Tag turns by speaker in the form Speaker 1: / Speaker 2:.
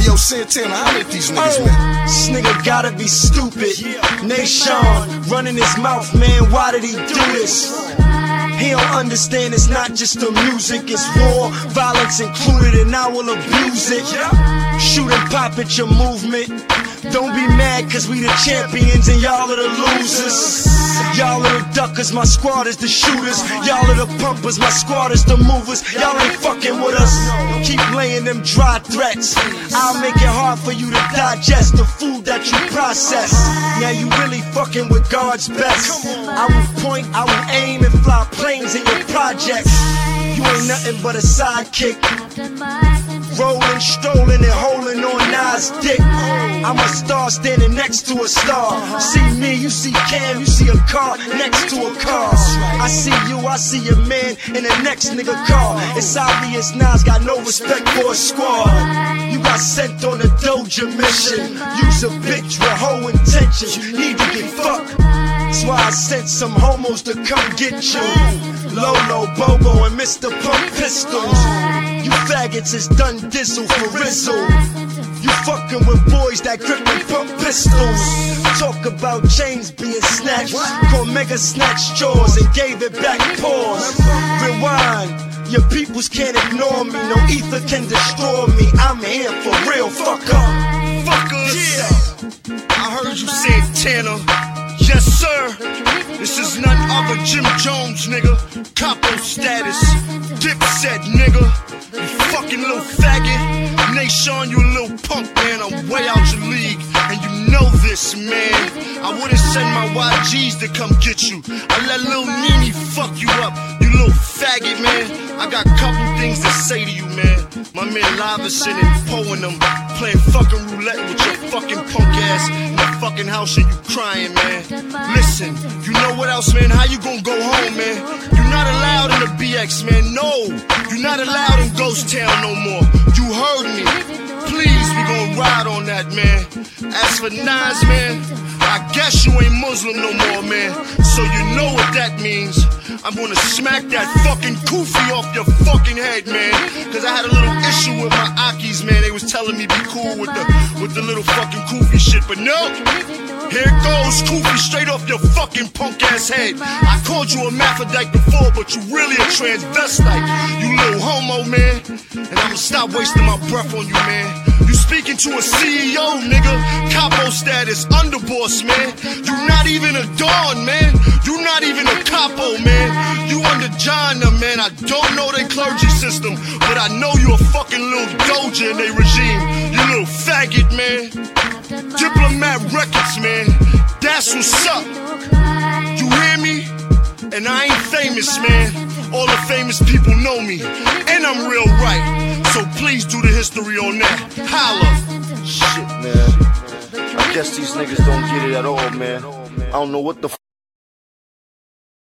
Speaker 1: Hey, yo, Santana, holla at these niggas, oh. man.
Speaker 2: This nigga gotta be stupid. Nature running his mouth, man. Why did he do this? He don't understand it's not just the music, it's war, violence included, and I will abuse it. Shoot and pop at your movement. Don't be mad cause we the champions and y'all are the losers. Y'all are the duckers, my squad is the shooters. Y'all are the pumpers, my squad is the movers. Y'all ain't fucking with us. Keep laying them dry threats. I'll make it hard for you to digest the food that you process. Now you really fucking with God's best. I will point, I will aim and fly planes in your projects. You ain't nothing but a sidekick. Rolling, strolling, and holding on Dick. I'm a star standing next to a star. See me, you see Cam, you see a car next to a car. I see you, I see a man in the next nigga car. It's obvious Nas got no respect for a squad. You got sent on a Doja mission. Use a bitch with whole intentions. Need to get fucked. That's why I sent some homos to come get you. Lolo, Bobo, and Mr. Pump Pistols. You faggots is done dizzle for Rizzle. You fucking with boys that grip and pump pistols. Talk about chains being snatched. Called Mega Snatch jaws and gave it back pause. Rewind. Your peoples can't ignore me. No ether can destroy me. I'm here for real. Fuck up.
Speaker 3: Fuckers. Yeah. I heard you say Tanner. Yes, sir. This is none other Jim Jones, nigga. Capo status. Dipset, nigga. You fucking little faggot. Nature, you a little punk, man. I'm way out your league. And you know this, man. I wouldn't send my YGs to come get you. I let little Nene fuck you up. I got a couple things to say to you, man. My man Lavison and Poe and them playing fucking roulette with your fucking punk ass in the fucking house and you crying, man. Listen, you know what else, man? How you gonna go home, man? You're not allowed in the BX, man. No, you're not allowed in Ghost Town no more. You heard me. Please, we gonna ride on that, man. As for Nas, man, I guess you ain't Muslim no more, man. So you know what that means. I'm gonna smack that fucking kufi off your fucking head, man. Cause I had a little issue with my Akis, man. They was telling me be cool with the with the little fucking kufi shit, but no. Here goes Kufi straight off your fucking punk ass head. I called you a Maphrodite before, but you really a transvestite. You little homo, man. And I'ma stop wasting my breath on you, man. You speaking to a CEO, nigga. Capo status, underboss, man. You not even a Don, man. You not even a capo, man. You under Jana, man. I don't know their clergy system, but I know you a fucking little doja in their regime. You little faggot, man. Diplomat Records, man. That's what's up. You hear me? And I ain't famous, man. All the famous people know me. And I'm real right. So please do the history on that. Holla.
Speaker 4: Shit, man. I guess these niggas don't get it at all, man. I don't know what the